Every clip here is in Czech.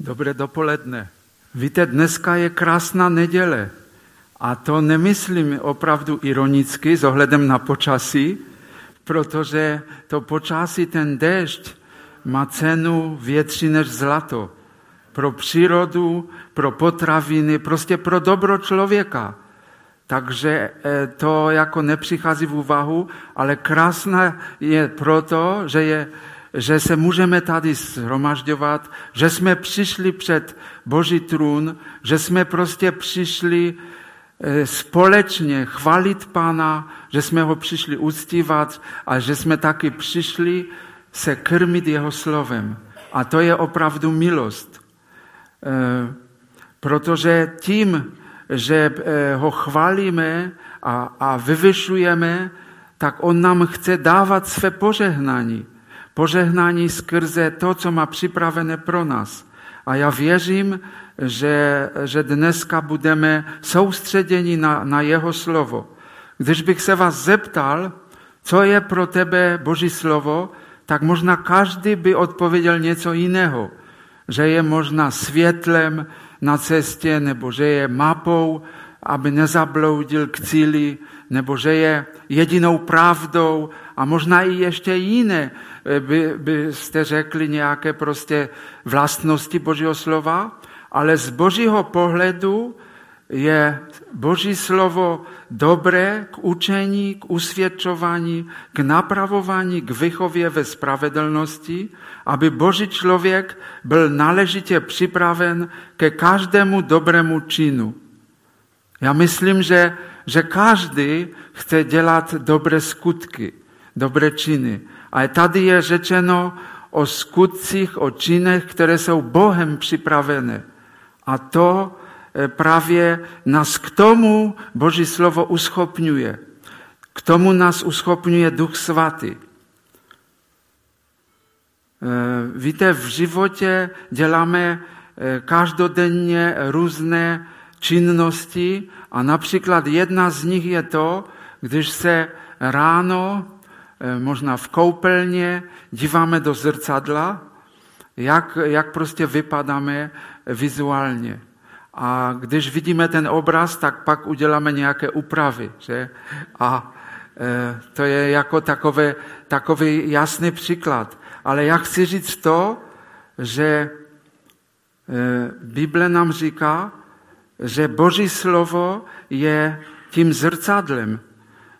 Dobré dopoledne. Víte, dneska je krásná neděle. A to nemyslím opravdu ironicky s ohledem na počasí, protože to počasí, ten déšť, má cenu větší než zlato. Pro přírodu, pro potraviny, prostě pro dobro člověka. Takže eh, to jako nepřichází v úvahu, ale krásná je proto, že je že se můžeme tady shromažďovat, že jsme přišli před Boží trůn, že jsme prostě přišli eh, společně chvalit Pána, že jsme ho přišli uctívat a že jsme taky přišli se krmit jeho slovem. A to je opravdu milost. Eh, protože tím, že eh, ho chválíme a, a vyvyšujeme, tak on nám chce dávat své požehnání požehnání skrze to, co má připravené pro nás. A já věřím, že, že dneska budeme soustředěni na, na jeho slovo. Když bych se vás zeptal, co je pro tebe Boží slovo, tak možná každý by odpověděl něco jiného. Že je možná světlem na cestě, nebo že je mapou, aby nezabloudil k cíli, nebo že je jedinou pravdou a možná i ještě jiné eh, by, byste řekli nějaké prostě vlastnosti Božího slova, ale z Božího pohledu je Boží slovo dobré k učení, k usvědčování, k napravování, k vychově ve spravedlnosti, aby Boží člověk byl náležitě připraven ke každému dobrému činu. Já myslím, že, že každý chce dělat dobré skutky dobré činy. Ale tady je řečeno o skutcích, o činech, které jsou Bohem připravené. A to eh, právě nás k tomu Boží slovo uschopňuje. K tomu nás uschopňuje Duch Svatý. Eh, víte, v životě děláme eh, každodenně různé činnosti a například jedna z nich je to, když se ráno možná v koupelně, díváme do zrcadla, jak, jak prostě vypadáme vizuálně. A když vidíme ten obraz, tak pak uděláme nějaké úpravy. Že? A e, to je jako takové, takový jasný příklad. Ale já chci říct to, že e, Bible nám říká, že Boží slovo je tím zrcadlem,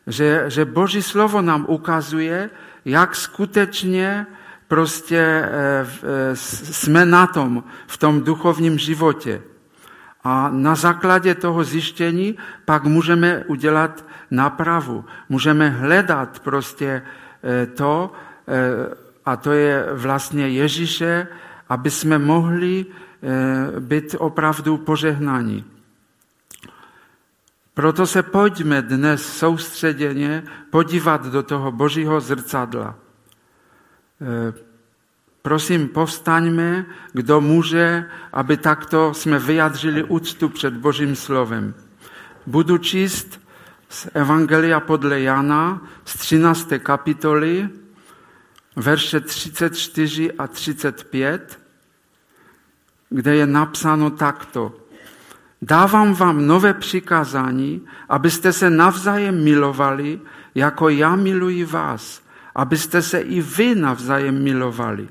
že, že Boží slovo nám ukazuje, jak skutečně prostě e, e, jsme na tom, v tom duchovním životě. A na základě toho zjištění pak můžeme udělat napravu. Můžeme hledat prostě e, to, a to je vlastně Ježíše, aby jsme mohli být opravdu požehnáni. Proto se pojďme dnes soustředěně podívat do toho božího zrcadla. E, prosím, povstaňme, kdo může, aby takto jsme vyjadřili úctu před Božím slovem. Budu číst z Evangelia podle Jana z 13. kapitoly, verše 34 a 35, kde je napsáno takto. Dávám vám nové přikázání, abyste se navzájem milovali, jako já miluji vás, abyste se i vy navzájem milovali.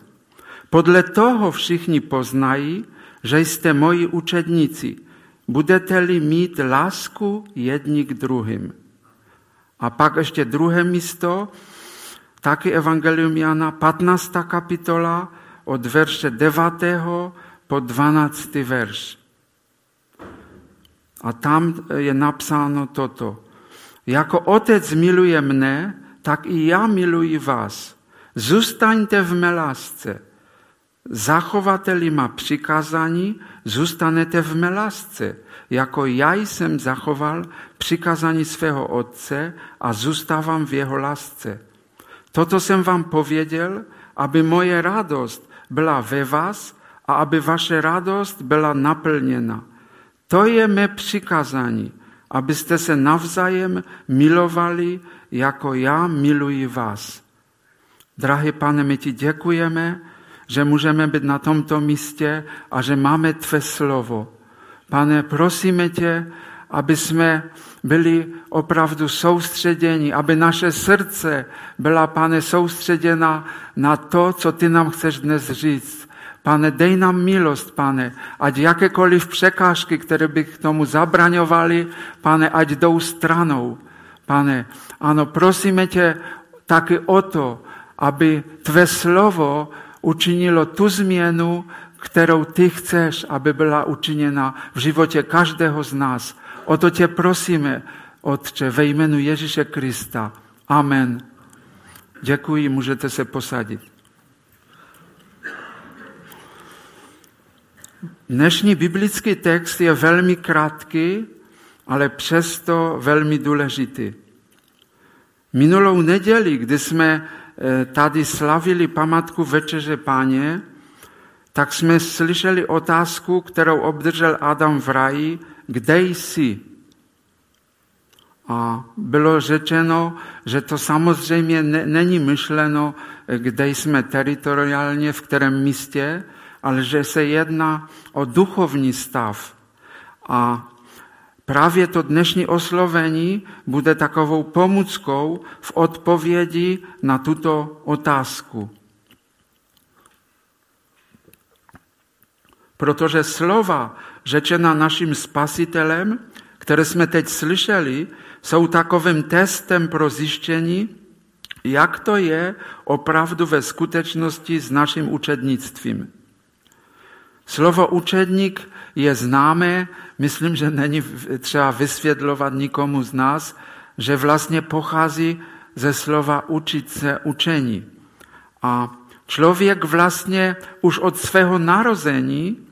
Podle toho všichni poznají, že jste moji učedníci, budete-li mít lásku jedni k druhým. A pak ještě druhé místo, taky Evangelium Jana, 15. kapitola, od verše 9. po 12. verš. A tam je napsáno toto. Jako otec miluje mne, tak i já miluji vás. Zůstaňte v mé lásce. Zachovateli má přikázání, zůstanete v mé lásce, jako já jsem zachoval přikázání svého otce a zůstávám v jeho lásce. Toto jsem vám pověděl, aby moje radost byla ve vás a aby vaše radost byla naplněna. To je mé přikázání, abyste se navzájem milovali, jako já miluji vás. Drahý pane, my ti děkujeme, že můžeme být na tomto místě a že máme Tvé slovo. Pane, prosíme Tě, aby jsme byli opravdu soustředěni, aby naše srdce byla, pane, soustředěna na to, co ty nám chceš dnes říct. Pane, dej nám milost, pane, ať jakékoliv překážky, které by k tomu zabraňovaly, pane, ať jdou stranou. Pane, ano, prosíme tě taky o to, aby tvé slovo učinilo tu změnu, kterou ty chceš, aby byla učiněna v životě každého z nás. O to tě prosíme, Otče, ve jménu Ježíše Krista. Amen. Děkuji, můžete se posadit. Dnešní biblický text je velmi krátký, ale přesto velmi důležitý. Minulou neděli, kdy jsme eh, tady slavili památku Večeře Páně, tak jsme slyšeli otázku, kterou obdržel Adam v raji, kde jsi? A bylo řečeno, že to samozřejmě ne, není myšleno, kde jsme teritoriálně, v kterém místě, ale že se jedná o duchovní stav. A právě to dnešní oslovení bude takovou pomůckou v odpovědi na tuto otázku. Protože slova řečena naším spasitelem, které jsme teď slyšeli, jsou takovým testem pro zjištění, jak to je opravdu ve skutečnosti s naším učednictvím. Slovo učedník je známé, myslím, že není třeba vysvětlovat nikomu z nás, že vlastně pochází ze slova učit se učení. A člověk vlastně už od svého narození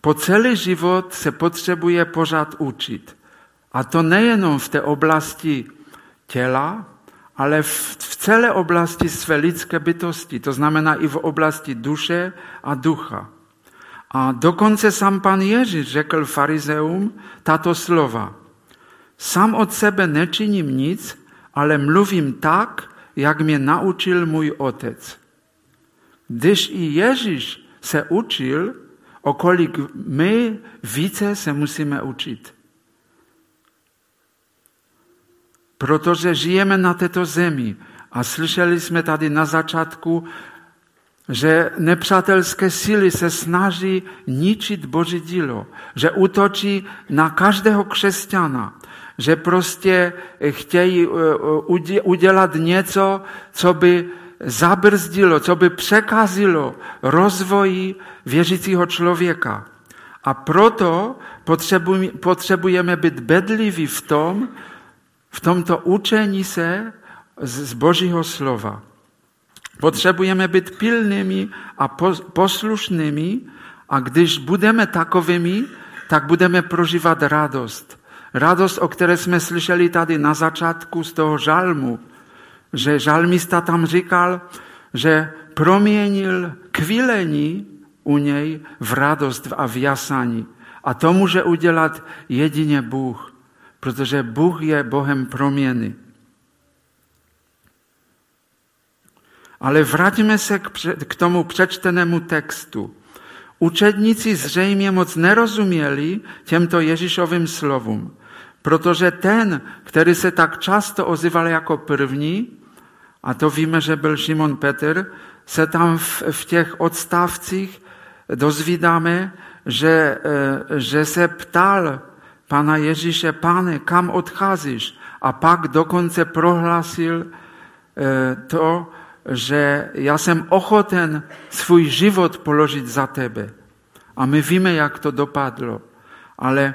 po celý život se potřebuje pořád učit. A to nejenom v té oblasti těla, ale v, v celé oblasti své lidské bytosti, to znamená i v oblasti duše a ducha. A dokonce sám pan Ježíš řekl farizeum tato slova. Sám od sebe nečiním nic, ale mluvím tak, jak mě naučil můj otec. Když i Ježíš se učil, o kolik my více se musíme učit. Protože žijeme na této zemi a slyšeli jsme tady na začátku, že nepřátelské síly se snaží ničit Boží dílo, že útočí na každého křesťana, že prostě chtějí eh, udělat něco, co by zabrzdilo, co by překazilo rozvoji věřícího člověka. A proto potřebujeme být bedliví v tom, v tomto učení se z Božího slova. Potřebujeme být pilnými a poslušnými a když budeme takovými, tak budeme prožívat radost. Radost, o které jsme slyšeli tady na začátku z toho žalmu, že žalmista tam říkal, že proměnil kvilení u něj v radost a v jasání. A to může udělat jedině Bůh, protože Bůh je Bohem proměny. Ale vraťme se k tomu přečtenému textu. Učedníci zřejmě moc nerozuměli těmto Ježíšovým slovům, protože ten, který se tak často ozýval jako první, a to víme, že byl Šimon Petr, se tam v, v těch odstavcích dozvídáme, že, eh, že se ptal pana Ježíše, pane, kam odcházíš? A pak dokonce prohlásil eh, to, že já jsem ochoten svůj život položit za tebe. A my víme, jak to dopadlo. Ale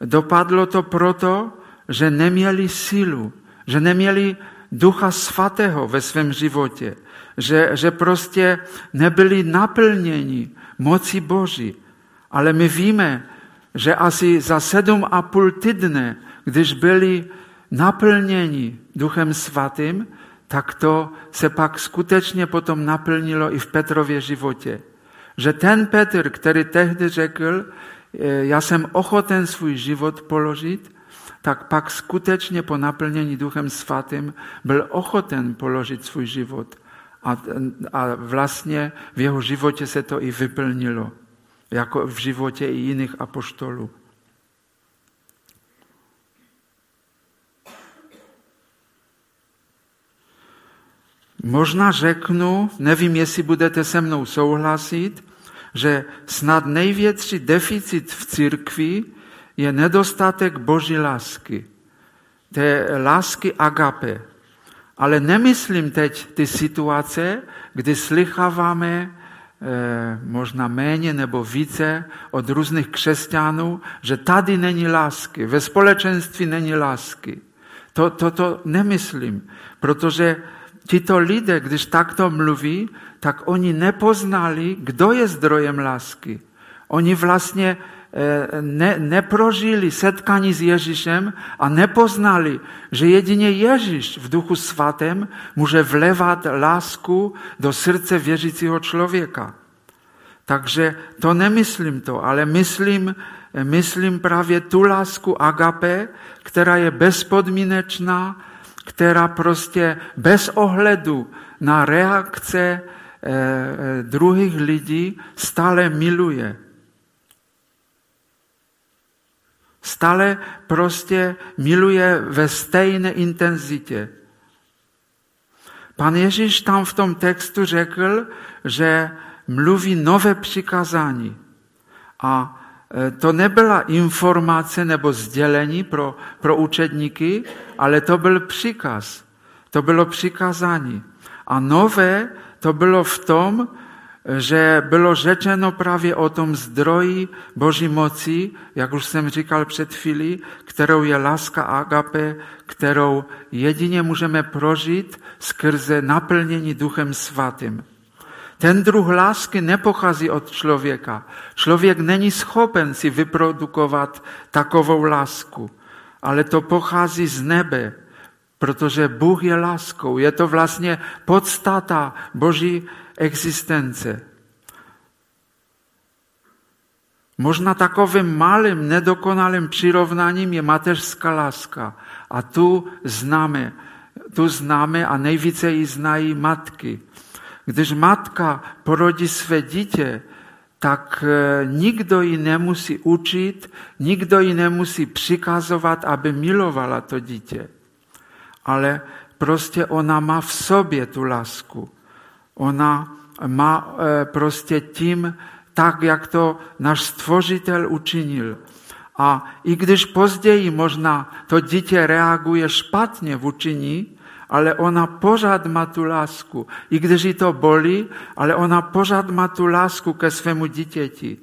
dopadlo to proto, že neměli sílu, že neměli Ducha Svatého ve svém životě, že, že prostě nebyli naplněni moci Boží. Ale my víme, že asi za sedm a půl týdne, když byli naplněni Duchem Svatým, tak to se pak skutečně potom naplnilo i v Petrově životě. Že ten Petr, který tehdy řekl, já jsem ochoten svůj život položit, tak pak skutečně po naplnění Duchem Svatým byl ochoten položit svůj život. A, a vlastně v jeho životě se to i vyplnilo, jako v životě i jiných apoštolů. Možná řeknu, nevím, jestli budete se mnou souhlasit, že snad největší deficit v církvi je nedostatek boží lásky. Té lásky agape. Ale nemyslím teď ty situace, kdy slycháváme eh, možná méně nebo více od různých křesťanů, že tady není lásky, ve společenství není lásky. To, to, to nemyslím, protože tito lidé, když takto mluví, tak oni nepoznali, kdo je zdrojem lásky. Oni vlastně eh, ne, neprožili setkání s Ježíšem a nepoznali, že jedině Ježíš v duchu svatém může vlevat lásku do srdce věřícího člověka. Takže to nemyslím to, ale myslím, myslím právě tu lásku agape, která je bezpodmínečná, která prostě bez ohledu na reakce eh, eh, druhých lidí stále miluje. Stále prostě miluje ve stejné intenzitě. Pan Ježíš tam v tom textu řekl, že mluví nové přikázání. A to nebyla informace nebo sdělení pro, pro učedníky, ale to byl příkaz. To bylo přikázání. A nové to bylo v tom, že bylo řečeno právě o tom zdroji Boží moci, jak už jsem říkal před chvílí, kterou je láska agape, kterou jedině můžeme prožít skrze naplnění Duchem Svatým. Ten druh lásky nepochází od člověka. Člověk není schopen si vyprodukovat takovou lásku, ale to pochází z nebe, protože Bůh je láskou. Je to vlastně podstata Boží existence. Možná takovým malým, nedokonalým přirovnáním je mateřská láska. A tu známe, tu známe a nejvíce ji znají matky. Když matka porodí své dítě, tak e, nikdo ji nemusí učit, nikdo ji nemusí přikazovat, aby milovala to dítě. Ale prostě ona má v sobě tu lásku. Ona má e, prostě tím, tak, jak to náš stvořitel učinil. A i když později možná to dítě reaguje špatně v učiní, ale ona pořád má tu lásku. I když ji to bolí, ale ona pořád má tu lásku ke svému dítěti.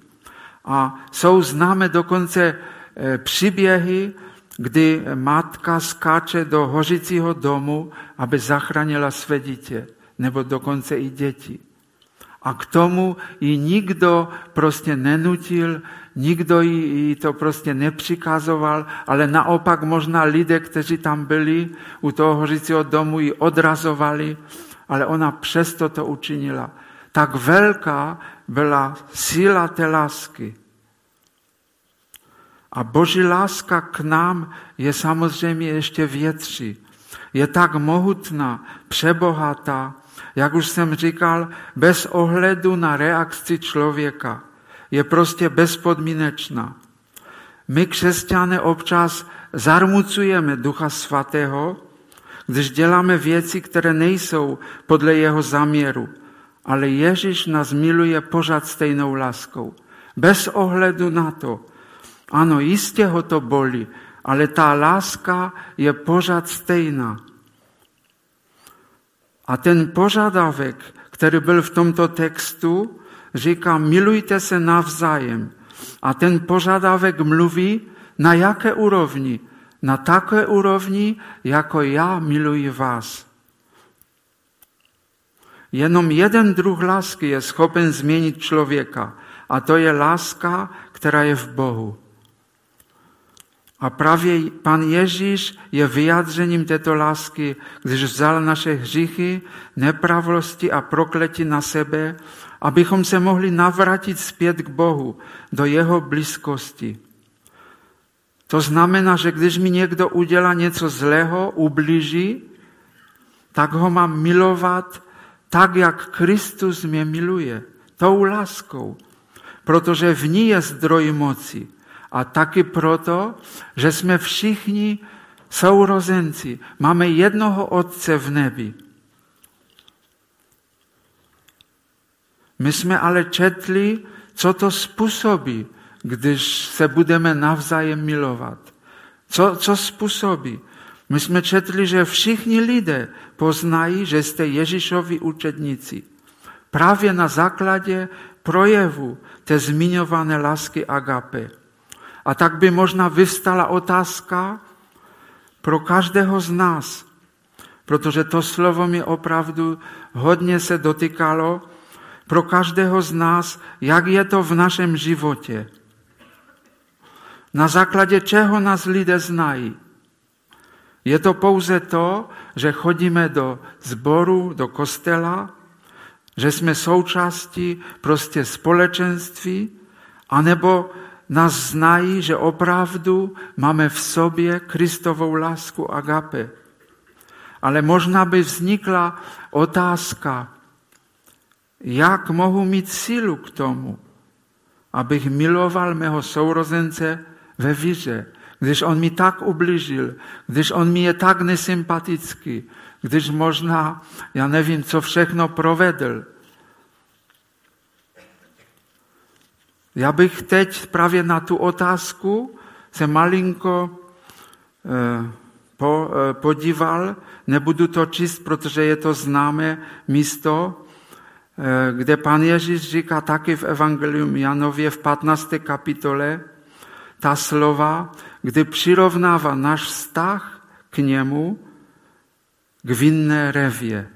A jsou známe dokonce e, příběhy, kdy matka skáče do hořícího domu, aby zachránila své dítě, nebo dokonce i děti. A k tomu ji nikdo prostě nenutil, nikdo jí to prostě nepřikazoval, ale naopak možná lidé, kteří tam byli u toho hořícího domu, ji odrazovali, ale ona přesto to učinila. Tak velká byla síla té lásky. A boží láska k nám je samozřejmě ještě větší. Je tak mohutná, přebohatá, jak už jsem říkal, bez ohledu na reakci člověka je prostě bezpodmínečná. My, křesťané, občas zarmucujeme Ducha Svatého, když děláme věci, které nejsou podle jeho záměru. Ale Ježíš nás miluje pořád stejnou láskou. Bez ohledu na to. Ano, jistě ho to bolí, ale ta láska je pořád stejná. A ten požadavek, který byl v tomto textu, říká, milujte se navzájem. A ten požadavek mluví na jaké úrovni? Na také úrovni, jako já miluji vás. Jenom jeden druh lásky je schopen změnit člověka a to je láska, která je v Bohu. A právě pan Ježíš je vyjádřením této lásky, když vzal naše hříchy, nepravosti a prokletí na sebe abychom se mohli navrátit zpět k Bohu, do jeho blízkosti. To znamená, že když mi někdo udělá něco zlého, ublíží, tak ho mám milovat tak jak Kristus mě miluje, tou láskou, protože v ní je zdroj moci. A taky proto, že jsme všichni sourozenci, máme jednoho Otce v nebi. My jsme ale četli, co to způsobí, když se budeme navzájem milovat. Co, co způsobí? My jsme četli, že všichni lidé poznají, že jste Ježíšovi učedníci. Právě na základě projevu té zmiňované lásky agape. A tak by možná vyvstala otázka pro každého z nás, protože to slovo mi opravdu hodně se dotykalo, pro každého z nás, jak je to v našem životě. Na základě čeho nás lidé znají. Je to pouze to, že chodíme do zboru, do kostela, že jsme součástí prostě společenství, anebo nás znají, že opravdu máme v sobě Kristovou lásku agape. Ale možná by vznikla otázka, jak mohu mít sílu k tomu, abych miloval mého sourozence ve víře, když on mi tak ubližil, když on mi je tak nesympatický, když možná, já nevím, co všechno provedl. Já bych teď právě na tu otázku se malinko eh, eh, podíval, nebudu to číst, protože je to známé místo, eh, kde pan Ježíš říká taky v Evangelium Janově v 15. kapitole ta slova, kdy přirovnává náš vztah k němu k vinné revě.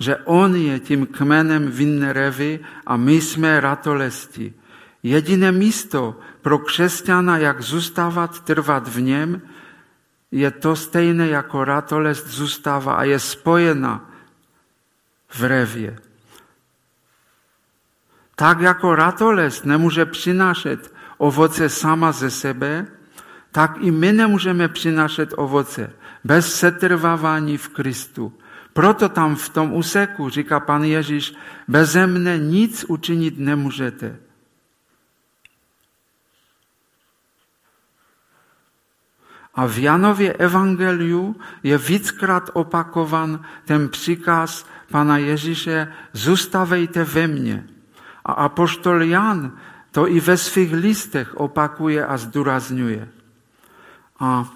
Že on je tím kmenem vinné revy a my jsme ratolesti. Jediné místo pro křesťana, jak zůstávat, trvat v něm, je to stejné jako ratolest zůstává a je spojena v revě. Tak jako ratolest nemůže přinášet ovoce sama ze sebe, tak i my nemůžeme přinášet ovoce bez setrvávání v Kristu. Proto tam v tom úseku říká pan Ježíš, beze mne nic učinit nemůžete. A v Janově evangeliu je víckrát opakovan ten příkaz pana Ježíše, zůstavejte ve mně. A apoštol Jan to i ve svých listech opakuje a zdůrazňuje. A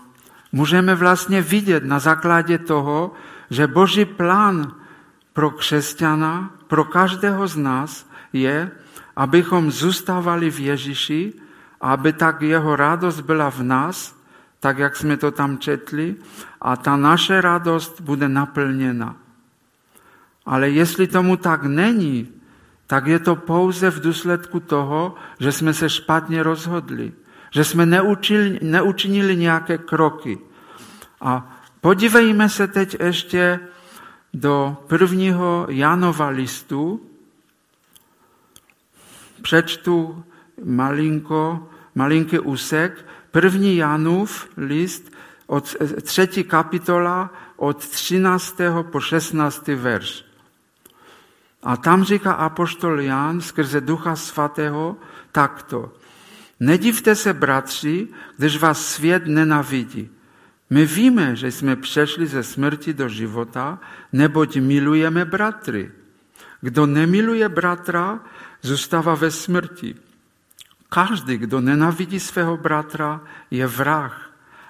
můžeme vlastně vidět na základě toho, že Boží plán pro křesťana, pro každého z nás je, abychom zůstávali v Ježíši, aby tak jeho radost byla v nás, tak jak jsme to tam četli, a ta naše radost bude naplněna. Ale jestli tomu tak není, tak je to pouze v důsledku toho, že jsme se špatně rozhodli, že jsme neučili, neučinili nějaké kroky. A podívejme se teď ještě do prvního Janova listu. Přečtu malinko, malinký úsek. První Janův list, od třetí kapitola, od 13. po 16. verš. A tam říká apoštol Jan skrze Ducha Svatého takto. Nedivte se, bratři, když vás svět nenavidí. My víme, že jsme přešli ze smrti do života, neboť milujeme bratry. Kdo nemiluje bratra, zůstává ve smrti. Každý, kdo nenavidí svého bratra, je vrah.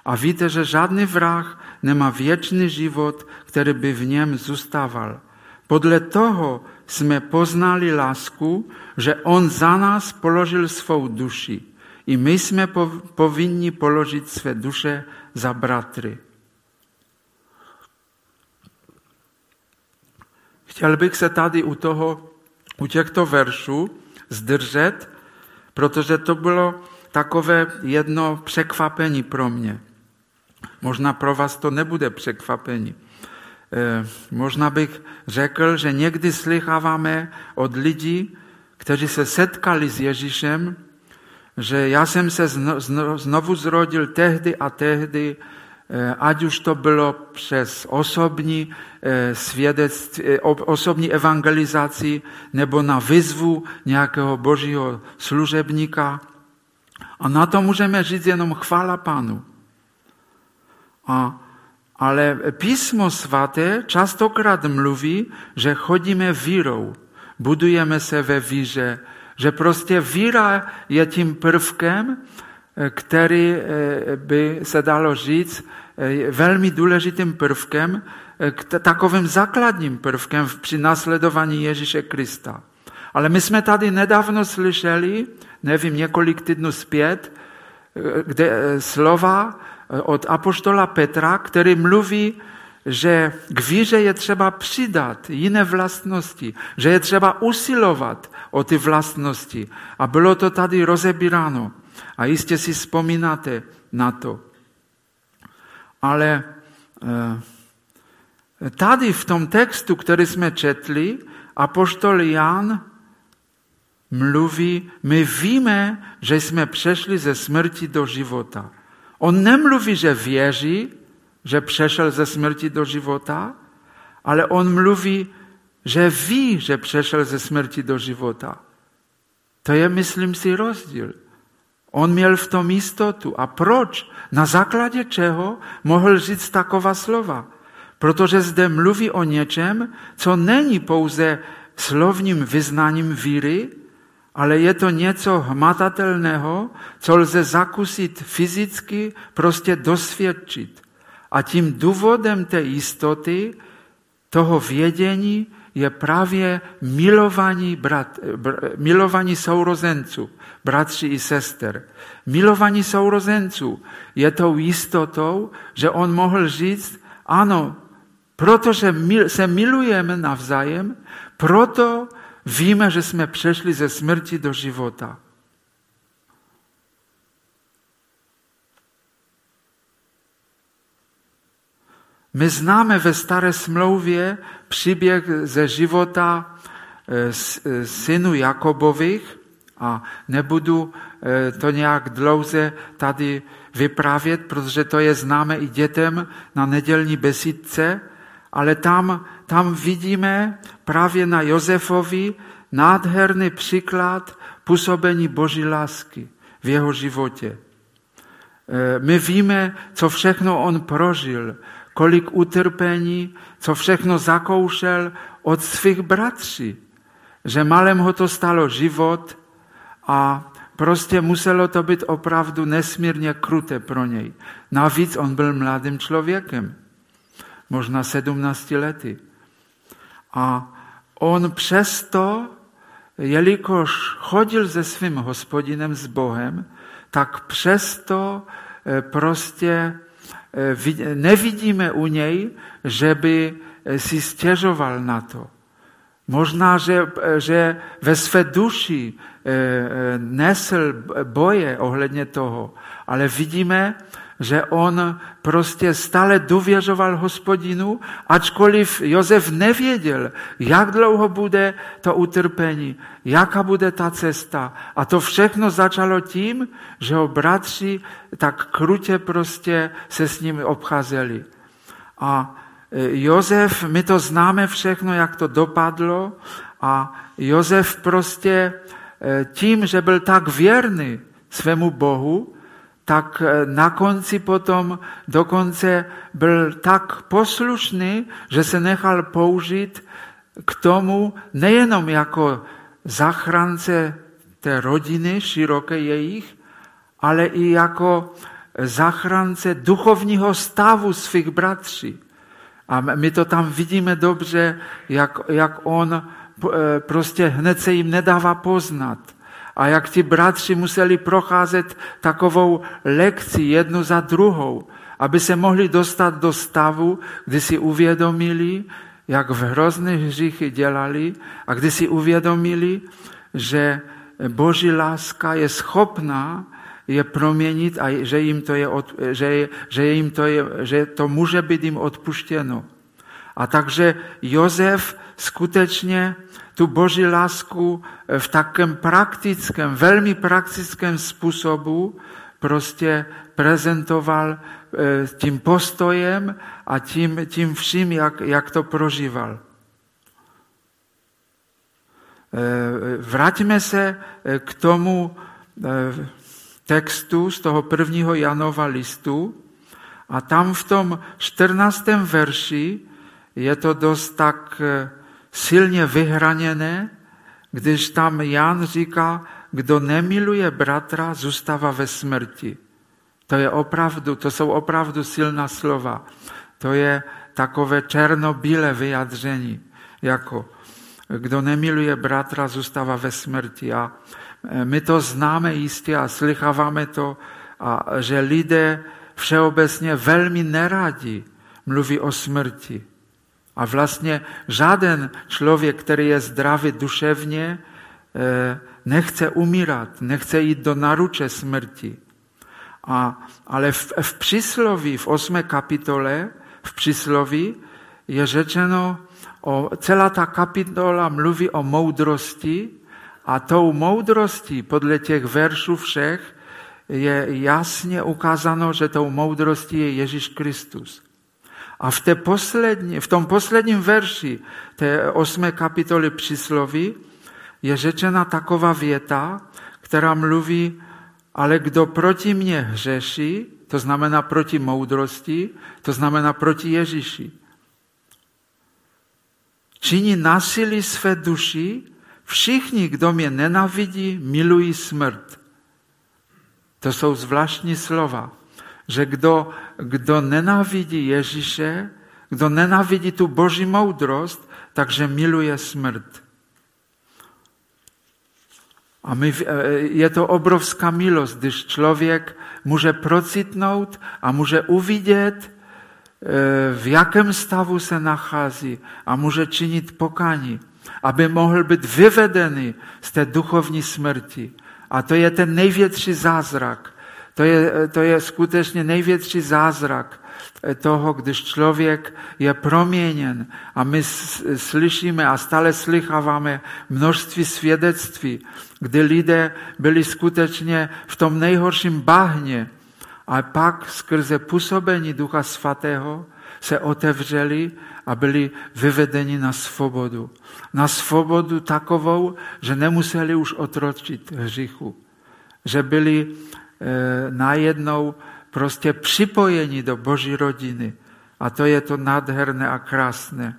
A víte, že žádný vrah nemá věčný život, který by v něm zůstával. Podle toho jsme poznali lásku, že On za nás položil svou duši. I my jsme povinni položit své duše za bratry. Chtěl bych se tady u, toho, u těchto veršů zdržet, protože to bylo takové jedno překvapení pro mě. Možná pro vás to nebude překvapení. Eh, možná bych řekl, že někdy slycháváme od lidí, kteří se setkali s Ježíšem, že já jsem se znovu zrodil tehdy a tehdy ať už to bylo přes osobní e, svědectví, e, osobní evangelizaci nebo na vyzvu nějakého božího služebníka. A na to můžeme říct jenom chvála Pánu. A, ale písmo svaté častokrát mluví, že chodíme vírou, budujeme se ve víře, že prostě víra je tím prvkem, který eh, by se dalo říct eh, velmi důležitým prvkem, eh, takovým základním prvkem při následování Ježíše Krista. Ale my jsme tady nedávno slyšeli, nevím, několik týdnů zpět, kde slova od apoštola Petra, který mluví, že k víře je třeba přidat jiné vlastnosti, že je třeba usilovat o ty vlastnosti. A bylo to tady rozebíráno. A jistě si vzpomínáte na to. Ale eh, tady v tom textu, který jsme četli, apoštol Jan mluví, my víme, že jsme přešli ze smrti do života. On nemluví, že věří, že přešel ze smrti do života, ale on mluví, že ví, že přešel ze smrti do života. To je, myslím si, rozdíl. On měl v tom jistotu. A proč? Na základě čeho mohl říct taková slova? Protože zde mluví o něčem, co není pouze slovním vyznáním víry, ale je to něco hmatatelného, co lze zakusit fyzicky, prostě dosvědčit. A tím důvodem té jistoty, toho vědění, je právě milování, brat, br, milování sourozenců, bratři i sester. Milování sourozenců je tou jistotou, že on mohl říct, ano, protože se milujeme navzájem, proto víme, že jsme přešli ze smrti do života. My známe ve staré smlouvě příběh ze života e, e, synu Jakobových a nebudu e, to nějak dlouze tady vyprávět, protože to je známe i dětem na nedělní besídce, ale tam, tam vidíme právě na Josefovi nádherný příklad působení Boží lásky v jeho životě. My víme, co všechno on prožil, kolik utrpení, co všechno zakoušel od svých bratří. Že malem ho to stalo život a prostě muselo to být opravdu nesmírně kruté pro něj. Navíc on byl mladým člověkem, možná 17 lety. A on přesto, jelikož chodil se svým hospodinem, s Bohem, tak přesto eh, prostě Eh, nevidíme u něj, že by eh, si stěžoval na to. Možná, že, že ve své duši nesl boje ohledně toho, ale vidíme, že on prostě stále důvěřoval hospodinu, ačkoliv Josef nevěděl, jak dlouho bude to utrpení, jaká bude ta cesta. A to všechno začalo tím, že ho bratři tak krutě prostě se s ním obcházeli. A Josef, my to známe všechno, jak to dopadlo a Josef prostě e, tím, že byl tak věrný svému Bohu, tak e, na konci potom dokonce byl tak poslušný, že se nechal použít k tomu nejenom jako zachránce té rodiny široké jejich, ale i jako zachránce duchovního stavu svých bratří. A my to tam vidíme dobře, jak, jak on e, prostě hned se jim nedává poznat. A jak ti bratři museli procházet takovou lekci jednu za druhou, aby se mohli dostat do stavu, kdy si uvědomili, jak v hrozných hříchy dělali a kdy si uvědomili, že Boží láska je schopná je proměnit a že jim to, je, od, že, že jim to, je, že to může být jim odpuštěno. A takže Jozef skutečně tu Boží lásku v takém praktickém, velmi praktickém způsobu prostě prezentoval tím postojem a tím, tím vším, jak, jak to prožíval. Vraťme se k tomu textu z toho prvního Janova listu a tam v tom 14. verši je to dost tak silně vyhraněné, když tam Jan říká, kdo nemiluje bratra, zůstává ve smrti. To je opravdu, to jsou opravdu silná slova. To je takové černobílé vyjadření, jako kdo nemiluje bratra, zůstává ve smrti. A my to známe jistě a slycháváme to, a že lidé všeobecně velmi neradi mluví o smrti. A vlastně žádný člověk, který je zdravý duševně, e, nechce umírat, nechce jít do naruče smrti. A, ale v, v přísloví, v osmé kapitole, v přísloví je řečeno, o, celá ta kapitola mluví o moudrosti a tou moudrostí podle těch veršů všech je jasně ukázáno, že tou moudrostí je Ježíš Kristus. A v, té poslední, v tom posledním verši té osmé kapitoly přísloví je řečena taková věta, která mluví, ale kdo proti mně hřeší, to znamená proti moudrosti, to znamená proti Ježíši. Činí násilí své duši, všichni, kdo mě nenavidí, milují smrt. To jsou zvláštní slova, že kdo, kdo nenávidí Ježíše, kdo nenávidí tu boží moudrost, takže miluje smrt. A my, e, je to obrovská milost, když člověk může procitnout a může uvidět, e, v jakém stavu se nachází a může činit pokání, aby mohl být vyvedený z té duchovní smrti. A to je ten největší zázrak. To je, to je skutečně největší zázrak toho, když člověk je proměněn a my slyšíme a stále slycháváme množství svědectví, kdy lidé byli skutečně v tom nejhorším bahně a pak skrze působení Ducha Svatého se otevřeli a byli vyvedeni na svobodu. Na svobodu takovou, že nemuseli už otročit hříchu. Že byli e, najednou prostě připojení do Boží rodiny. A to je to nádherné a krásné.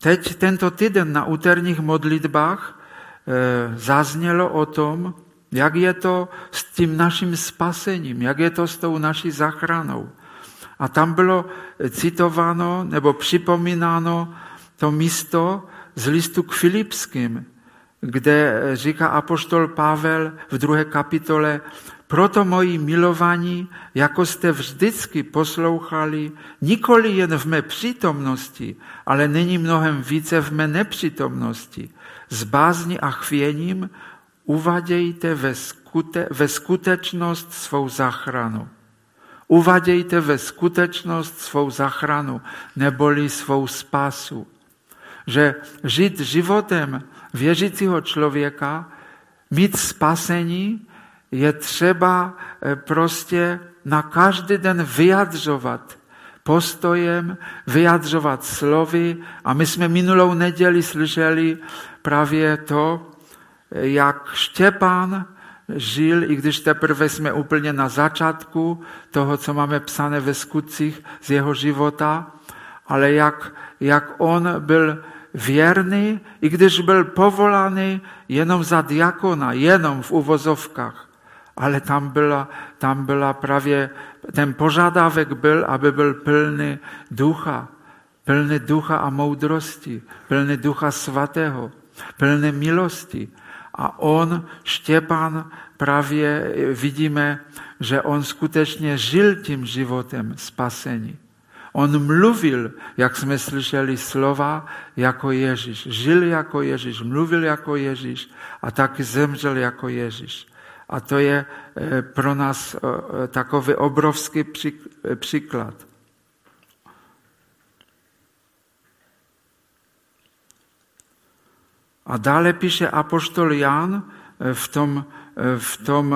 Teď tento týden na úterních modlitbách e, zaznělo o tom, jak je to s tím naším spasením, jak je to s tou naší zachranou. A tam bylo citováno nebo připomínáno to místo z listu k Filipským, kde říká apoštol Pavel v druhé kapitole, proto moji milovaní, jako jste vždycky poslouchali, nikoli jen v mé přítomnosti, ale nyní mnohem více v mé nepřítomnosti. S bázní a chvěním uvadějte ve, skute, ve skutečnost svou zachranu. Uvadějte ve skutečnost svou zachranu, neboli svou spásu. Že žít životem věřícího člověka, mít spasení, je třeba eh, prostě na každý den vyjadřovat postojem, vyjadřovat slovy. A my jsme minulou neděli slyšeli právě to, jak Štěpán žil, i když teprve jsme úplně na začátku toho, co máme psané ve skutcích z jeho života, ale jak, jak on byl věrný, i když byl povolaný jenom za diakona, jenom v uvozovkách. Ale tam byla, tam byla právě, ten požadavek byl, aby byl plný ducha, plný ducha a moudrosti, plný ducha svatého, plný milosti. A on, Štěpán, právě vidíme, že on skutečně žil tím životem spasení. On mluvil, jak jsme slyšeli slova, jako Ježíš. Žil jako Ježíš, mluvil jako Ježíš a taky zemřel jako Ježíš. A to je eh, pro nás eh, takový obrovský příklad. A dále píše apoštol Jan eh, v tom v tom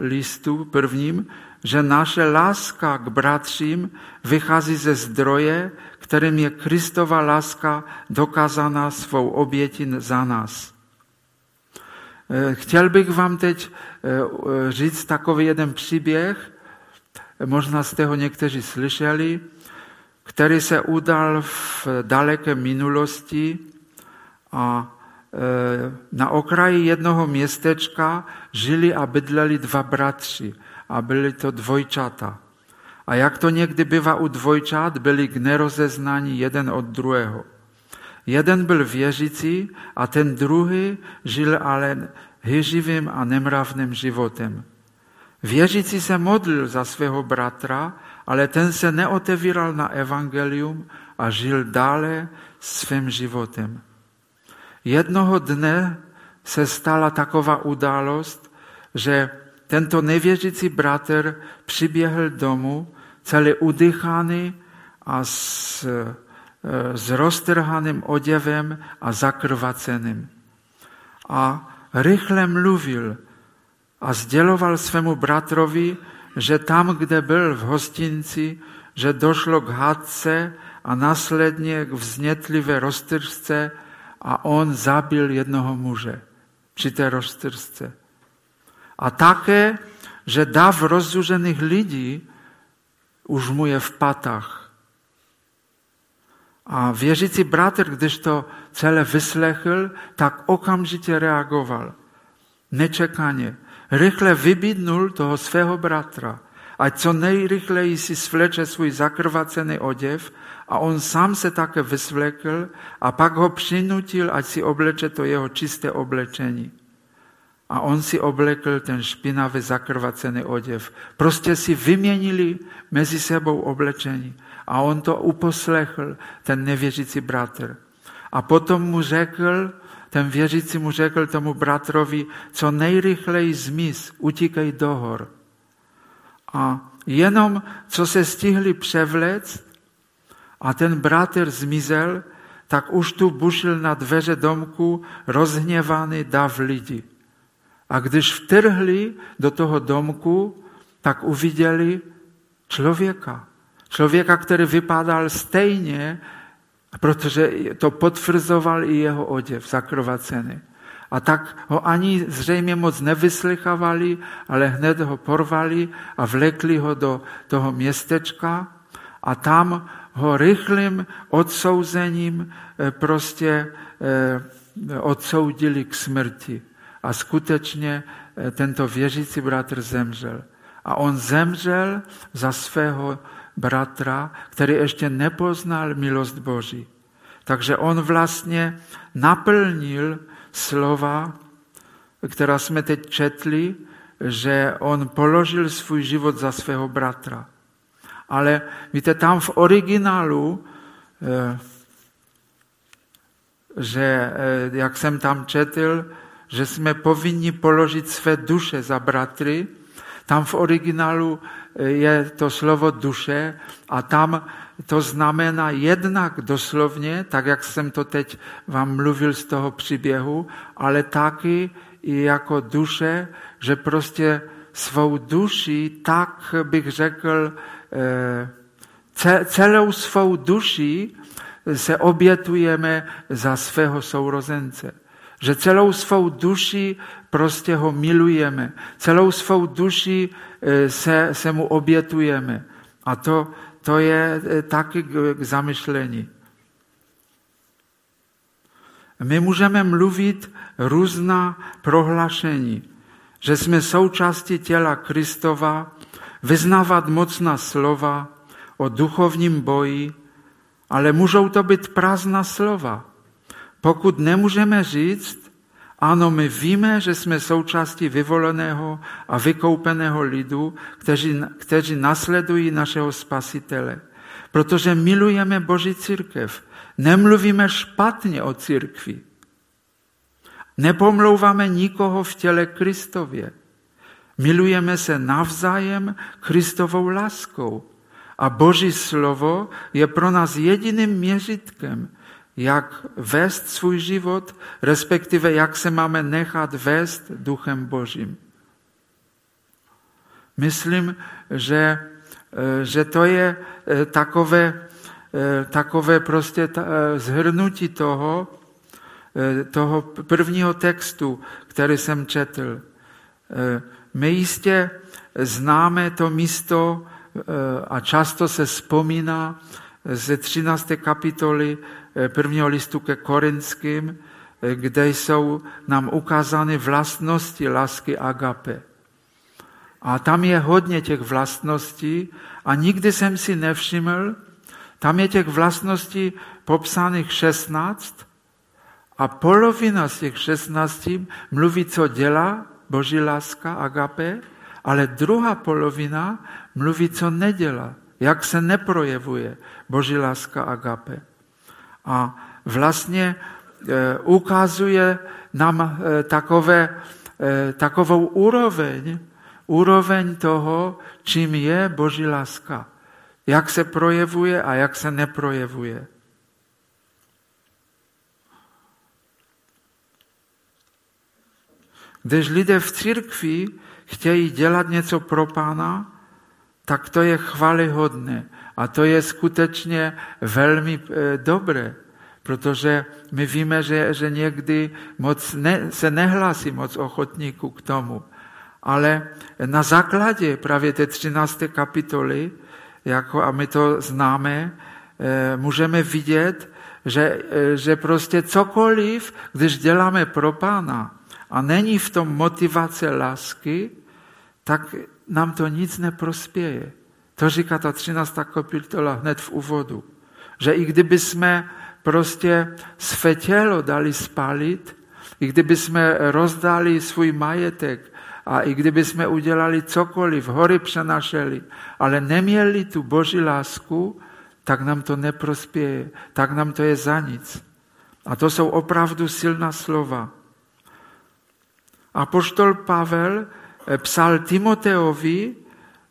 listu prvním, že naše láska k bratřím vychází ze zdroje, kterým je Kristova láska dokázaná svou obětí za nás. Chtěl bych vám teď říct takový jeden příběh, možná jste ho někteří slyšeli, který se udal v daleké minulosti a na okraji jednoho městečka žili a bydleli dva bratři a byli to dvojčata. A jak to někdy bývá u dvojčat, byli k nerozeznání jeden od druhého. Jeden byl věřící a ten druhý žil ale hyživým a nemravným životem. Věřící se modlil za svého bratra, ale ten se neotevíral na evangelium a žil dále svým životem. Jednoho dne se stala taková událost, že tento nevěřící bratr přiběhl domů, celý udychaný a s, e, s roztrhaným oděvem a zakrvaceným. A rychle mluvil a sděloval svému bratrovi, že tam, kde byl v hostinci, že došlo k hádce a následně k vznětlivé roztržce a on zabil jednoho muže při té roztržce. A také, že dav rozzužených lidí už mu je v patách. A věřící bratr, když to celé vyslechl, tak okamžitě reagoval. Nečekaně. Rychle vybídnul toho svého bratra, ať co nejrychleji si svleče svůj zakrvacený oděv a on sám se také vysvlekl a pak ho přinutil, ať si obleče to jeho čisté oblečení. A on si oblekl ten špinavý zakrvacený oděv. Prostě si vyměnili mezi sebou oblečení. A on to uposlechl, ten nevěřící bratr. A potom mu řekl, ten věřící mu řekl tomu bratrovi, co nejrychleji zmiz, utíkej do hor. A jenom, co se stihli převléct a ten bratr zmizel, tak už tu bušil na dveře domku rozhněvaný dav lidi. A když vtrhli do toho domku, tak uviděli člověka. Člověka, který vypadal stejně protože to potvrzoval i jeho oděv zakrvacený. A tak ho ani zřejmě moc nevyslychavali, ale hned ho porvali a vlekli ho do toho městečka a tam ho rychlým odsouzením eh, prostě eh, odsoudili k smrti. A skutečně eh, tento věřící bratr zemřel. A on zemřel za svého bratra, který ještě nepoznal milost Boží. Takže on vlastně naplnil slova, která jsme teď četli, že on položil svůj život za svého bratra. Ale víte, tam v originálu, eh, že eh, jak jsem tam četl, že jsme povinni položit své duše za bratry, tam v originálu je to slovo duše a tam to znamená jednak doslovně, tak jak jsem to teď vám mluvil z toho příběhu, ale taky i jako duše, že prostě svou duši, tak bych řekl, eh, celou svou duši se obětujeme za svého sourozence. Že celou svou duši prostě ho milujeme. Celou svou duši e, se, se mu obětujeme. A to, to je e, taky k zamyšlení. My můžeme mluvit různá prohlášení, že jsme součástí těla Kristova, vyznávat mocná slova o duchovním boji, ale můžou to být prázdná slova. Pokud nemůžeme říct, ano, my víme, že jsme součástí vyvoleného a vykoupeného lidu, kteří, kteří nasledují našeho spasitele. Protože milujeme Boží církev. Nemluvíme špatně o církvi. Nepomlouváme nikoho v těle Kristově. Milujeme se navzájem Kristovou láskou. A Boží slovo je pro nás jediným měřitkem, jak vést svůj život, respektive jak se máme nechat vést duchem Božím. Myslím, že, eh, že to je eh, takové, eh, takové prostě zhrnutí toho, toho prvního textu, který jsem četl. My jistě známe to místo a často se vzpomíná ze 13. kapitoly prvního listu ke Korinským, kde jsou nám ukázány vlastnosti lásky agape. A tam je hodně těch vlastností a nikdy jsem si nevšiml, tam je těch vlastností popsaných 16 a polovina z těch 16 mluví, co dělá Boží láska, agape, ale druhá polovina mluví, co nedělá, jak se neprojevuje Boží láska, agape. A vlastně e, ukazuje nám e, takové, e, takovou úroveň, úroveň toho, čím je Boží láska. Jak se projevuje a jak se neprojevuje. Když lidé v církvi chtějí dělat něco pro Pána, tak to je chvalihodné. A to je skutečně velmi eh, dobré, protože my víme, že, že někdy moc ne, se nehlásí moc ochotníků k tomu. Ale na základě právě té 13. kapitoly, jako, a my to známe, eh, můžeme vidět, že, eh, že prostě cokoliv, když děláme pro Pána a není v tom motivace lásky, tak nám to nic neprospěje. To říká ta 13. kapitola hned v úvodu. Že i kdyby jsme prostě své tělo dali spálit, i kdyby jsme rozdali svůj majetek a i kdyby jsme udělali cokoliv, hory přenašeli, ale neměli tu boží lásku, tak nám to neprospěje, tak nám to je za nic. A to jsou opravdu silná slova. A poštol Pavel eh, psal Timoteovi,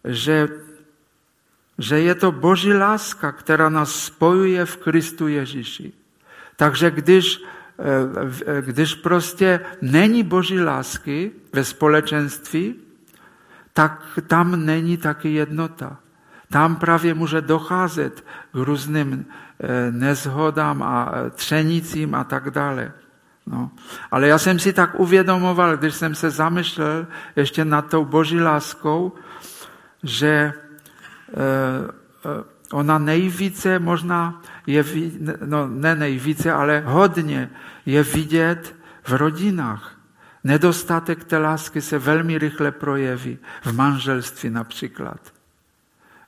že, že je to boží láska, která nás spojuje v Kristu Ježíši. Takže když Eh, když prostě není boží lásky ve společenství, tak tam není taky jednota. Tam právě může docházet k různým eh, nezhodám a eh, třenicím a tak dále. No. Ale já jsem si tak uvědomoval, když jsem se zamýšlel ještě nad tou boží láskou, že ona nejvíce možná je, no ne nejvíce, ale hodně je vidět v rodinách. Nedostatek té lásky se velmi rychle projeví v manželství například.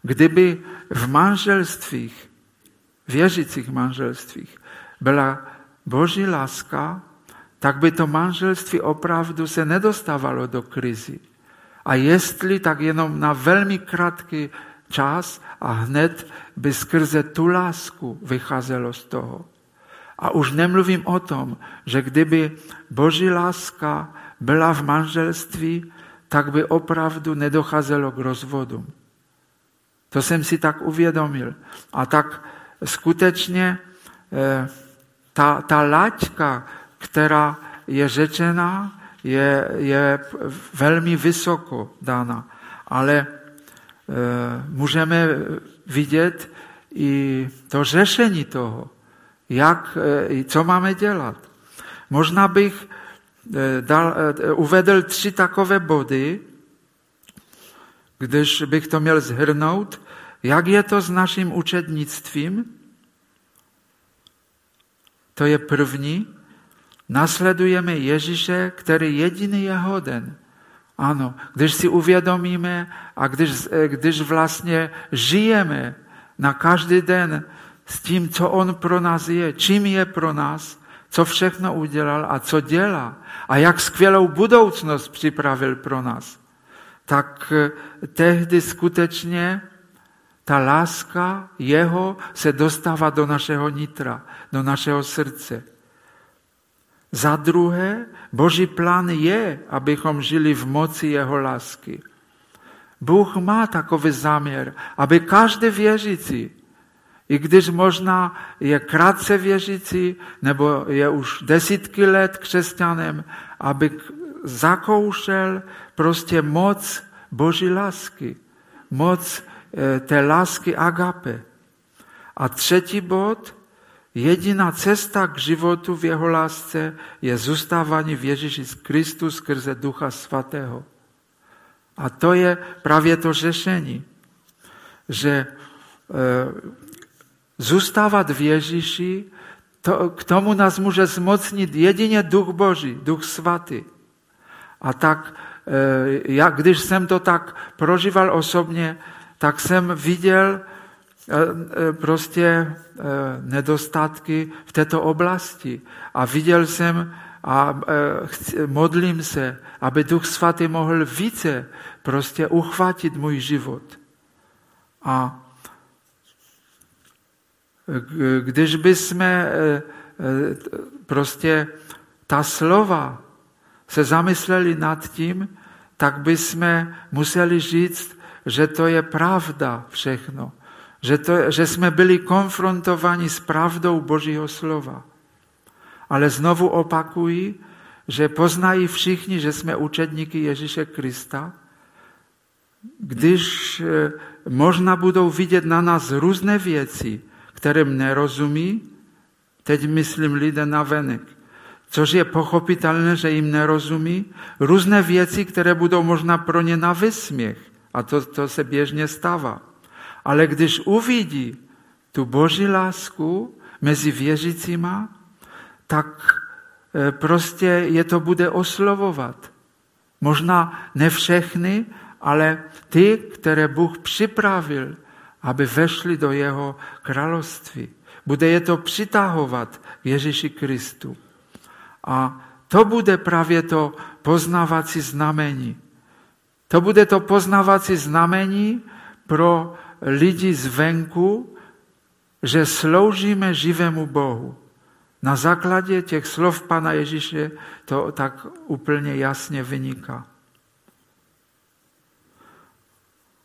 Kdyby v manželstvích, věřících manželstvích, byla boží láska, tak by to manželství opravdu se nedostávalo do krizi. A jestli, tak jenom na velmi krátký čas a hned by skrze tu lásku vycházelo z toho. A už nemluvím o tom, že kdyby boží láska byla v manželství, tak by opravdu nedocházelo k rozvodům. To jsem si tak uvědomil. A tak skutečně eh, ta, ta laťka, která je řečená, je, je velmi vysoko dána. Ale e, můžeme vidět i to řešení toho jak, e, co máme dělat. Možná bych e, dal, e, uvedl tři takové body, když bych to měl zhrnout, jak je to s naším učednictvím. To je první. Nasledujeme Ježíše, který jediný je hoden. Ano, když si uvědomíme a když, když vlastně žijeme na každý den s tím, co on pro nás je, čím je pro nás, co všechno udělal a co dělá a jak skvělou budoucnost připravil pro nás, tak eh, tehdy skutečně ta láska jeho se dostává do našeho nitra, do našeho srdce. Za druhé, Boží plán je, abychom žili v moci jeho lásky. Bůh má takový záměr, aby každý věřící i když možná je krátce věřící, nebo je už desítky let křesťanem, aby zakoušel prostě moc Boží lásky, moc eh, té lásky agape. A třetí bod, jediná cesta k životu v jeho lásce je zůstávání v Ježíši Kristu skrze Ducha Svatého. A to je právě to řešení, že e, zůstávat v Ježíši, to, k tomu nás může zmocnit jedině Duch Boží, Duch Svatý. A tak, e, já, když jsem to tak prožíval osobně, tak jsem viděl prostě nedostatky v této oblasti. A viděl jsem a modlím se, aby Duch Svatý mohl více prostě uchvátit můj život. A když bychom prostě ta slova se zamysleli nad tím, tak bychom museli říct, že to je pravda všechno. Že, to, že jsme byli konfrontováni s pravdou Božího slova. Ale znovu opakuji, že poznají všichni, že jsme učedníky Ježíše Krista, když e, možná budou vidět na nás různé věci, kterým nerozumí, teď myslím lidé na venek, což je pochopitelné, že jim nerozumí, různé věci, které budou možná pro ně na vysměch. A to, to se běžně stává. Ale když uvidí tu boží lásku mezi věřícíma, tak e, prostě je to bude oslovovat. Možná ne všechny, ale ty, které Bůh připravil, aby vešli do jeho království. Bude je to přitahovat k Ježíši Kristu. A to bude právě to poznávací znamení. To bude to poznávací znamení pro lidi zvenku, že sloužíme živému Bohu. Na základě těch slov Pana Ježíše to tak úplně jasně vyniká.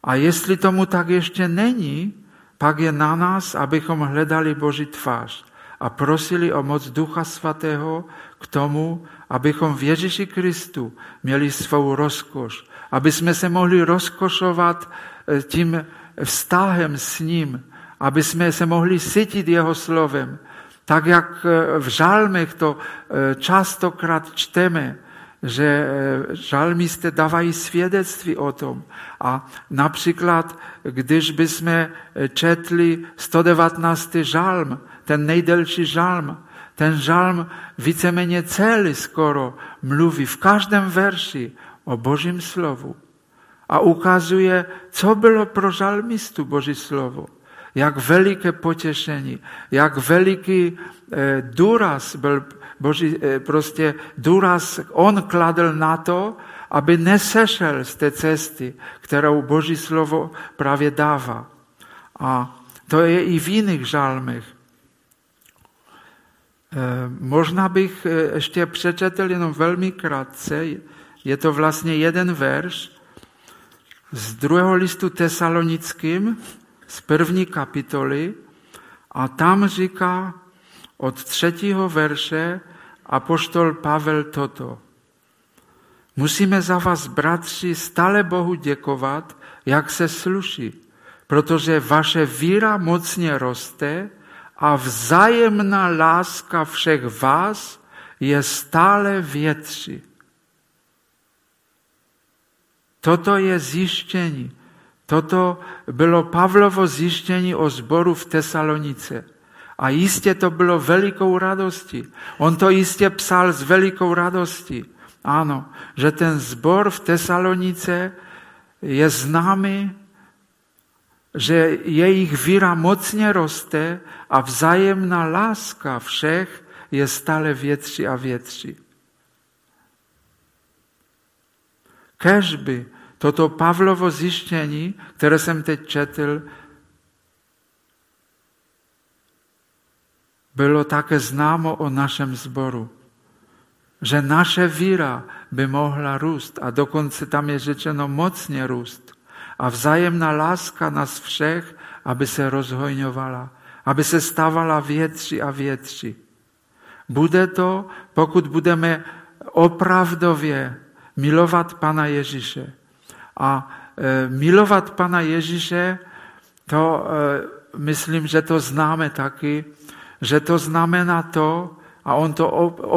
A jestli tomu tak ještě není, pak je na nás, abychom hledali Boží tvář a prosili o moc Ducha Svatého k tomu, abychom v Ježíši Kristu měli svou rozkoš, aby jsme se mohli rozkošovat eh, tím vztahem s ním, aby jsme se mohli sytit jeho slovem, tak jak eh, v žálmech to eh, častokrát čteme, že e, žalmisté dávají svědectví o tom. A například, když bychom četli 119. žalm, ten nejdelší žalm, ten žalm víceméně celý skoro mluví v každém verši o Božím slovu a ukazuje, co bylo pro žalmistu Boží slovo. Jak veliké potěšení, jak veliký e, důraz byl Boží eh, prostě důraz on kladl na to, aby nesešel z té cesty, kterou Boží slovo právě dává. A to je i v jiných žalmech. Eh, možná bych ještě přečetl jenom velmi krátce, je to vlastně jeden verš z druhého listu tesalonickým, z první kapitoly, a tam říká, od třetího verše apoštol Pavel toto. Musíme za vás, bratři, stále Bohu děkovat, jak se sluší, protože vaše víra mocně roste a vzájemná láska všech vás je stále větší. Toto je zjištění. Toto bylo Pavlovo zjištění o zboru v Tesalonice. A jistě to bylo velikou radostí. On to jistě psal s velikou radostí. Ano, že ten zbor v Tesalonice je známý, že jejich víra mocně roste a vzájemná láska všech je stále větší a větší. Kežby toto Pavlovo zjištění, které jsem teď četl, bylo také známo o našem zboru, že naše víra by mohla růst a dokonce tam je řečeno mocně růst a vzájemná láska nás všech, aby se rozhojňovala aby se stávala větší a větší. Bude to, pokud budeme opravdově milovat Pana Ježíše. A e, milovat Pana Ježíše, to e, myslím, že to známe taky, že to znamená to, a on to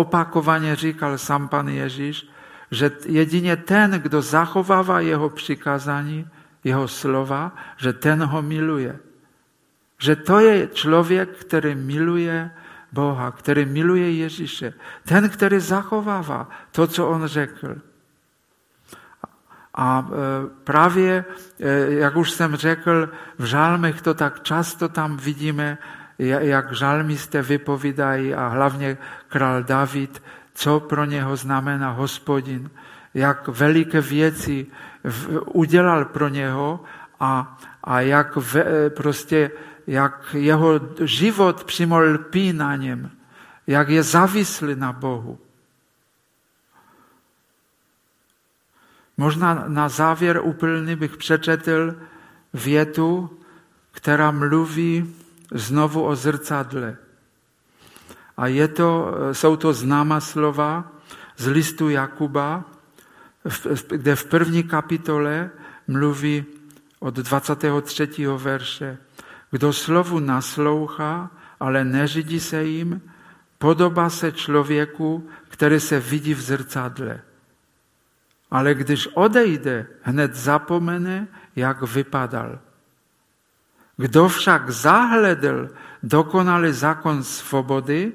opakovaně říkal sám pan Ježíš, že jedině ten, kdo zachovává jeho přikázání, jeho slova, že ten ho miluje. Že to je člověk, který miluje Boha, který miluje Ježíše. Ten, který zachovává to, co on řekl. A e, právě, e, jak už jsem řekl, v žálmech to tak často tam vidíme, jak žalmisté vypovídají a hlavně král David, co pro něho znamená hospodin, jak veliké věci udělal pro něho a, a jak ve, prostě, jak jeho život přímo lpí na něm, jak je závislý na Bohu. Možná na závěr úplný bych přečetl větu, která mluví znovu o zrcadle. A je to, jsou to známá slova z listu Jakuba, kde v první kapitole mluví od 23. verše. Kdo slovu naslouchá, ale neřídí se jim, podobá se člověku, který se vidí v zrcadle. Ale když odejde, hned zapomene, jak vypadal. Kdo však zahledl dokonalý zákon svobody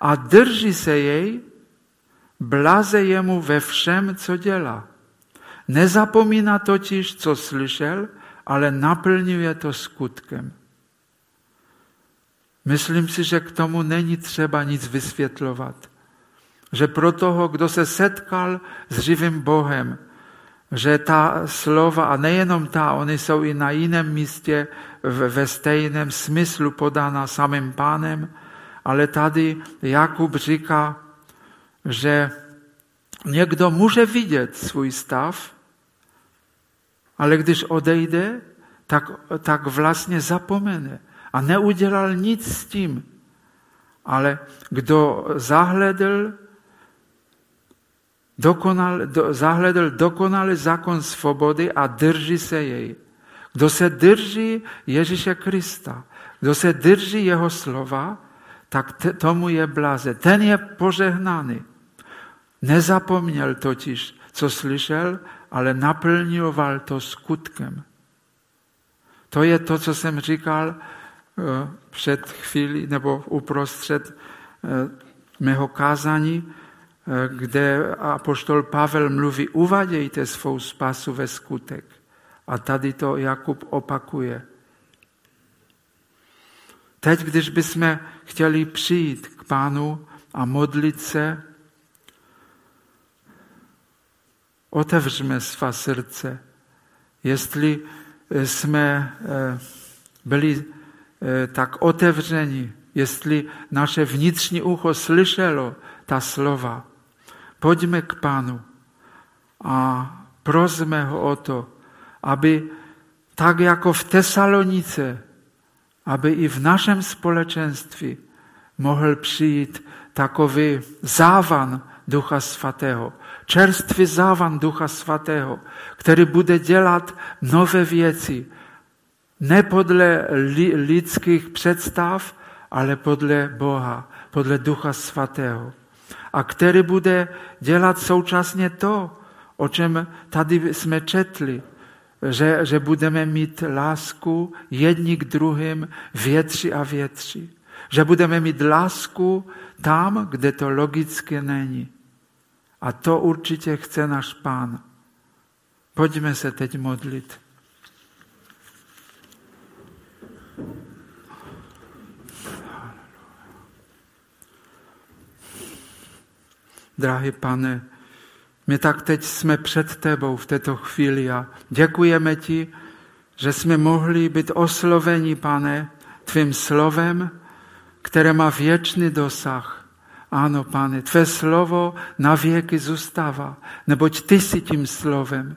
a drží se jej, blaze jemu ve všem, co dělá. Nezapomíná totiž, co slyšel, ale naplňuje to skutkem. Myslím si, že k tomu není třeba nic vysvětlovat. Že pro toho, kdo se setkal s živým Bohem, že ta slova, a nejenom ta, oni jsou i na jiném místě ve stejném smyslu podána samým pánem, ale tady Jakub říká, že někdo může vidět svůj stav, ale když odejde, tak, tak vlastně zapomene a neudělal nic s tím. Ale kdo zahledl dokonal, do, zahledl dokonalý zákon svobody a drží se jej. Kdo se drží Ježíše Krista, kdo se drží jeho slova, tak t- tomu je blaze. Ten je požehnaný. Nezapomněl totiž, co slyšel, ale naplňoval to skutkem. To je to, co jsem říkal eh, před chvíli nebo uprostřed eh, mého kázání, kde apoštol Pavel mluví, uvadějte svou spasu ve skutek. A tady to Jakub opakuje. Teď, když bychom chtěli přijít k pánu a modlit se, otevřeme svá srdce. Jestli jsme eh, byli tak otevřeni, jestli naše vnitřní ucho slyšelo ta slova, Pojďme k Pánu a prosme ho o to, aby tak jako v Tesalonice, aby i v našem společenství mohl přijít takový závan Ducha Svatého, čerstvý závan Ducha Svatého, který bude dělat nové věci, ne podle lidských představ, ale podle Boha, podle Ducha Svatého a který bude dělat současně to, o čem tady jsme četli, že, že budeme mít lásku jedni k druhým větší a větší. Že budeme mít lásku tam, kde to logicky není. A to určitě chce náš pán. Pojďme se teď modlit. Drahý pane, my tak teď jsme před tebou v této chvíli a děkujeme ti, že jsme mohli být osloveni, pane, tvým slovem, které má věčný dosah. Ano, pane, tvé slovo na věky zůstává, neboť ty jsi tím slovem.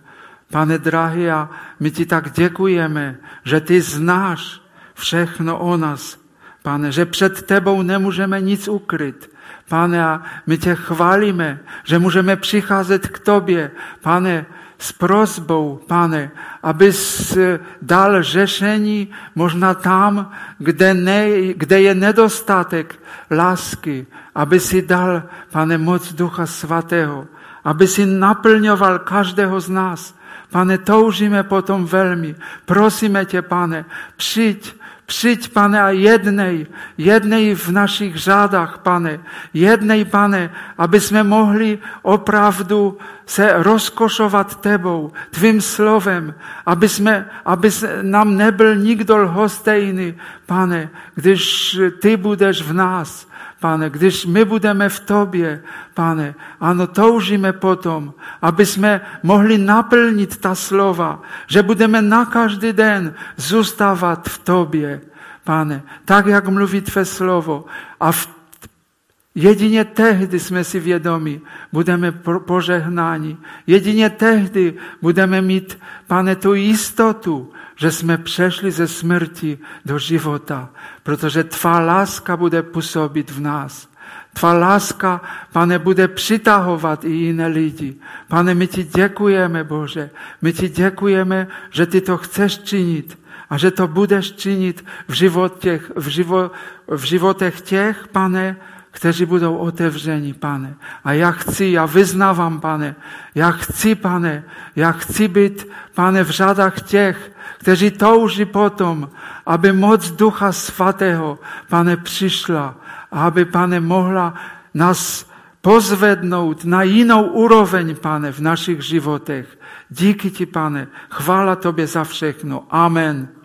Pane drahý, a my ti tak děkujeme, že ty znáš všechno o nás, pane, že před tebou nemůžeme nic ukryt. Pane, a my tě chválíme, že můžeme přicházet k tobě, pane, s prozbou, pane, abys dal řešení možná tam, kde, ne, kde je nedostatek lásky, aby si dal, pane, moc Ducha Svatého, aby si naplňoval každého z nás. Pane, toužíme potom velmi. Prosíme tě, pane, přijď Přijď, pane, a jednej, jednej v našich řádách, pane, jednej, pane, aby jsme mohli opravdu se rozkošovat tebou, tvým slovem, aby, jsme, aby nám nebyl nikdo lhostejný, pane, když ty budeš v nás, pane, když my budeme v tobě, pane, ano, toužíme potom, aby jsme mohli naplnit ta slova, že budeme na každý den zůstávat v tobě, pane, tak, jak mluví tvé slovo. A v Jedině tehdy jsme si vědomi, budeme požehnáni. Jedině tehdy budeme mít, pane, tu jistotu, že jsme přešli ze smrti do života, protože tvá láska bude působit v nás. Tvá láska, pane, bude přitahovat i jiné lidi. Pane, my ti děkujeme, Bože. My ti děkujeme, že ty to chceš činit a že to budeš činit v, životech, v, živo, v životech těch, pane, kteří budou otevřeni, pane. A já chci, já vyznávám, pane, já chci, pane, já chci být, pane, v řadách těch, kteří touží potom, aby moc Ducha Svatého, pane, přišla aby, pane, mohla nás pozvednout na jinou úroveň, pane, v našich životech. Díky ti, pane. Chvála tobě za všechno. Amen.